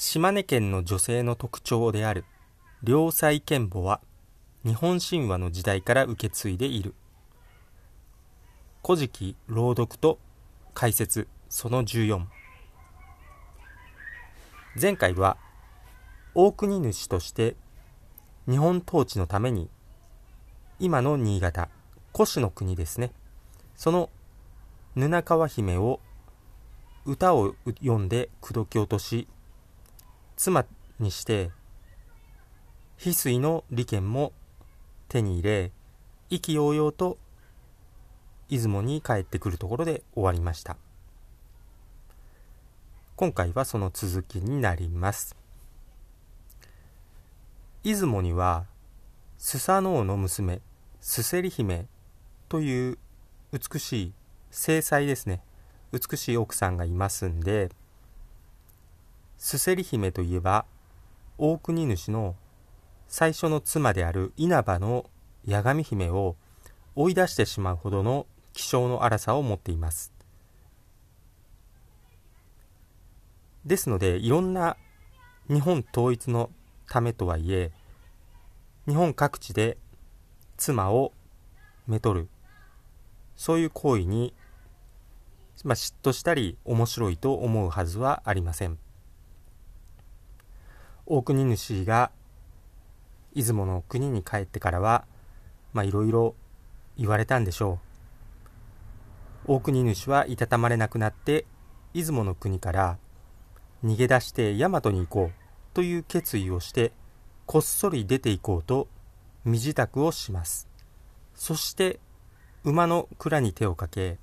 島根県の女性の特徴である良妻賢母は日本神話の時代から受け継いでいる。古事記朗読と解説その14前回は大国主として日本統治のために今の新潟古種の国ですね。その布川姫を歌を読んで口説き落とし妻にして翡翠の利権も手に入れ意気揚々と出雲に帰ってくるところで終わりました。今回はその続きになります。出雲にはスサノオの娘スセリ姫という美しい正妻ですね。美しい奥さんがいますんでスセリ姫といえば大国主の最初の妻である稲葉の八神姫を追い出してしまうほどの気性の荒さを持っています。ですのでいろんな日本統一のためとはいえ日本各地で妻をめとる。そういう行為に、まあ、嫉妬したり面白いと思うはずはありません。大国主が出雲の国に帰ってからは、まあいろいろ言われたんでしょう。大国主はいたたまれなくなって、出雲の国から逃げ出して大和に行こうという決意をして、こっそり出て行こうと身支度をします。そして馬の蔵に手をかけ、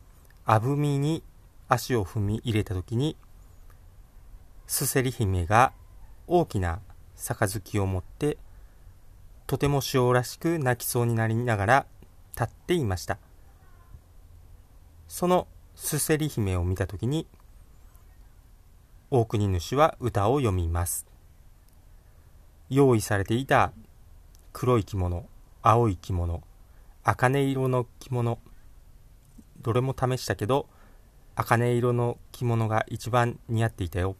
あぶみに足を踏み入れた時に、すせり姫が大きな杯を持ってとても塩らしく泣きそうになりながら立っていました。そのすせり姫を見た時に大国主は歌を読みます。用意されていた黒い着物青い着物茜色の着物どれも試したけど茜色の着物が一番似合っていたよ。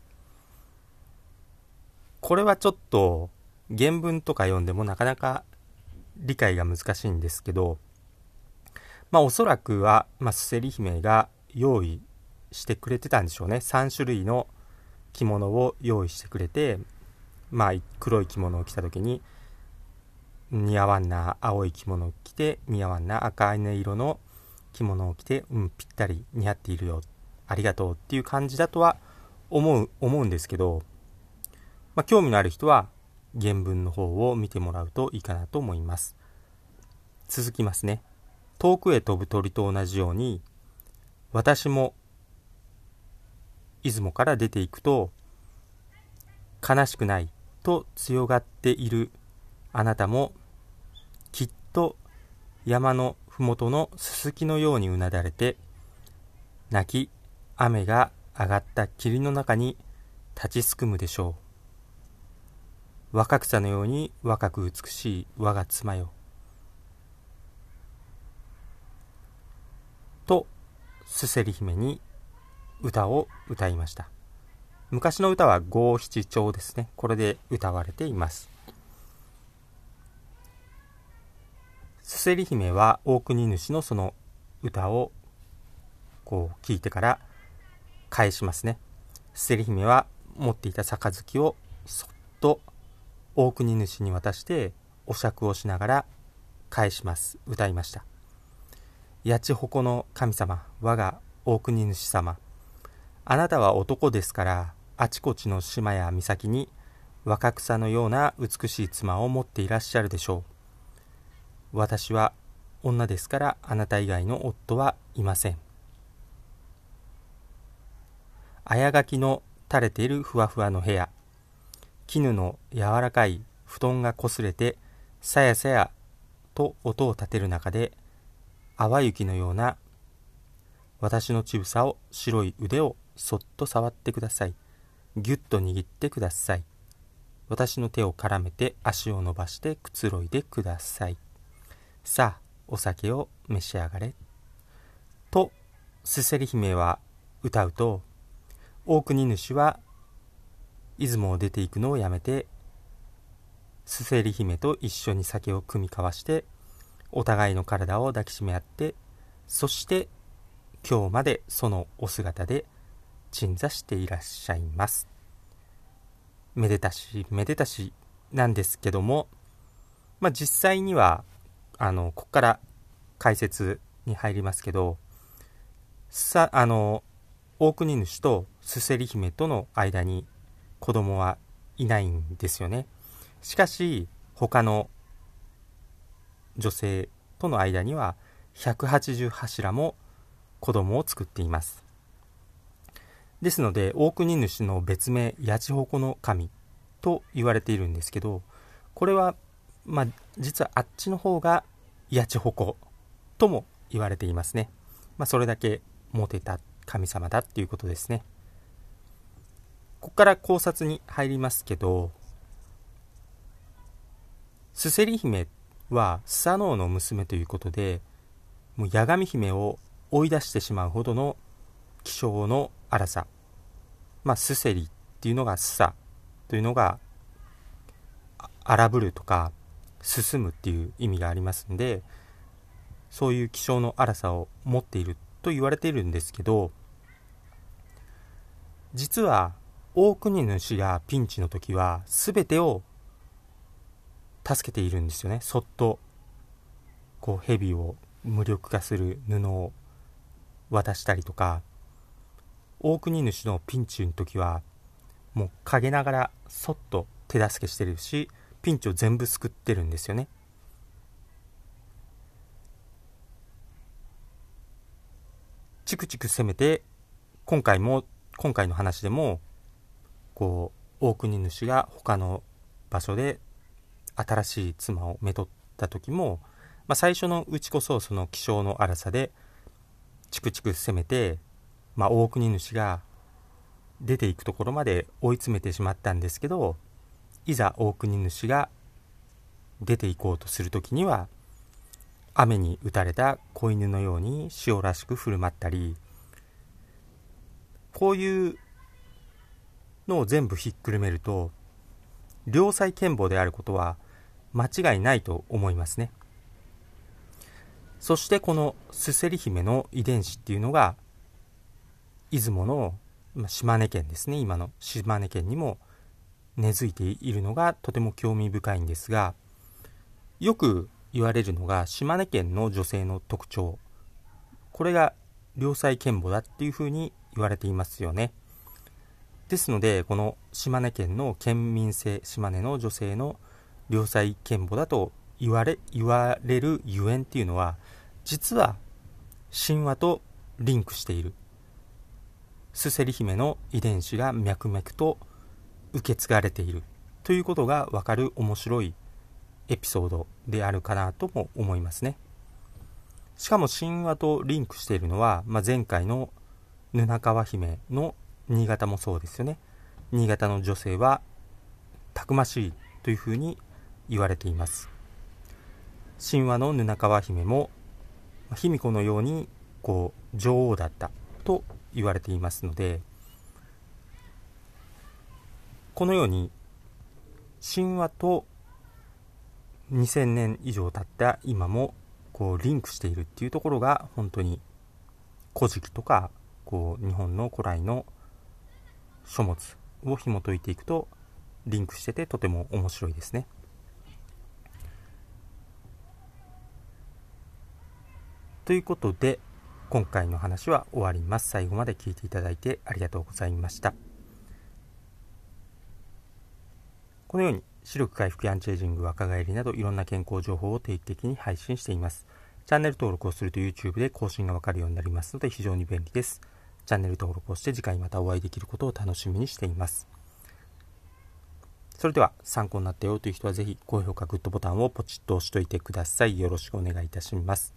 これはちょっと原文とか読んでもなかなか理解が難しいんですけど、まあおそらくは、まあ、スセリ姫が用意してくれてたんでしょうね。3種類の着物を用意してくれて、まあ黒い着物を着た時に、似合わんな青い着物を着て、似合わんな赤い色の着物を着て、うん、ぴったり似合っているよ。ありがとうっていう感じだとは思う、思うんですけど、まあ興味のある人は原文の方を見てもらうといいかなと思います。続きますね。遠くへ飛ぶ鳥と同じように、私も出雲から出ていくと、悲しくないと強がっているあなたも、きっと山のふもとのすすきのようにうなだれて、泣き、雨が上がった霧の中に立ちすくむでしょう。若草のように若く美しい我が妻よ。と、すせり姫に歌を歌いました。昔の歌は五七調ですね。これで歌われています。すせり姫は大国主のその歌をこう聞いてから返しますね。すせり姫は持っていた杯をそっと大国主に渡してお酌をしながら返します。歌いました。八千穂の神様我が大国主様あなたは男ですからあちこちの島や岬に若草のような美しい妻を持っていらっしゃるでしょう。私は女ですからあなた以外の夫はいません。綾垣の垂れているふわふわの部屋絹の柔らかい布団がこすれてさやさやと音を立てる中で淡雪のような私の乳房を白い腕をそっと触ってください。ぎゅっと握ってください。私の手を絡めて足を伸ばしてくつろいでください。さあお酒を召し上がれ。とすせり姫は歌うと大国主は出雲を出ていくのをやめてすせり姫と一緒に酒を酌み交わしてお互いの体を抱きしめ合ってそして今日までそのお姿で鎮座していらっしゃいます。めでたしめでたしなんですけどもまあ実際にはあのここから解説に入りますけどさあの大国主とすせり姫との間に子供はいないんですよね。しかし他の女性との間には180柱も子供を作っています。ですので大国主の別名八千穂の神と言われているんですけどこれはまあ実はあっちの方が八千穂とも言われていますね、まあ、それだけモテた神様だっていうことですね。ここから考察に入りますけどすせり姫はスサノオの娘ということでもう八神姫を追い出してしまうほどの気性の荒さ。まあすせりっていうのがスサというのが荒ぶるとか進むっていう意味がありますんでそういう気性の荒さを持っていると言われているんですけど実は大国主がピンチの時は全てを助けているんですよね。そっとこう蛇を無力化する布を渡したりとか大国主のピンチの時はもう陰ながらそっと手助けしてるしピンチを全部救ってるんですよね。チクチク攻めて今回も今回の話でもこう大国主が他の場所で新しい妻をめとった時も、まあ、最初のうちこそその気性の荒さでチクチク攻めて、まあ、大国主が出ていくところまで追い詰めてしまったんですけどいざ大国主が出ていこうとする時には雨に打たれた子犬のように塩らしく振る舞ったりこういうのを全部ひっくるめると良妻賢母であることは間違いないと思いますね。そしてこのすせり姫の遺伝子っていうのが出雲の島根県ですね。今の島根県にも根付いているのがとても興味深いんですがよく言われるのが島根県の女性の特徴。これが良妻賢母だっていうふうに言われていますよね。ですのでこの島根県の県民性島根の女性の良妻賢母だと言われ言われるゆえんっていうのは実は神話とリンクしているスセリ姫の遺伝子が脈々と受け継がれているということがわかる面白いエピソードであるかなとも思いますね。しかも神話とリンクしているのは、まあ、前回の布川姫の新潟もそうですよね。新潟の女性はたくましいというふうに言われています。神話の布川姫も卑弥呼のようにこう女王だったと言われていますのでこのように神話と2000年以上経った今もこうリンクしているっていうところが本当に古事記とかこう日本の古来の書物を紐解いていくとリンクしててとても面白いですね。ということで今回の話は終わります。最後まで聞いていただいてありがとうございました。このように視力回復やアンチエイジング、若返りなどいろんな健康情報を定期的に配信しています。チャンネル登録をすると YouTube で更新がわかるようになりますので非常に便利です。チャンネル登録をして次回またお会いできることを楽しみにしています。それでは参考になったよという人はぜひ高評価、グッドボタンをポチッと押しといてください。よろしくお願いいたします。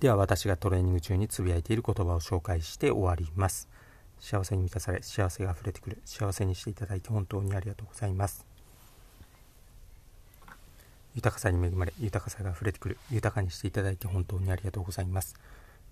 では私がトレーニング中につぶやいている言葉を紹介して終わります。幸せに満たされ幸せが溢れてくる幸せにしていただいて本当にありがとうございます豊かさに恵まれ豊かさが溢れてくる豊かにしていただいて本当にありがとうございます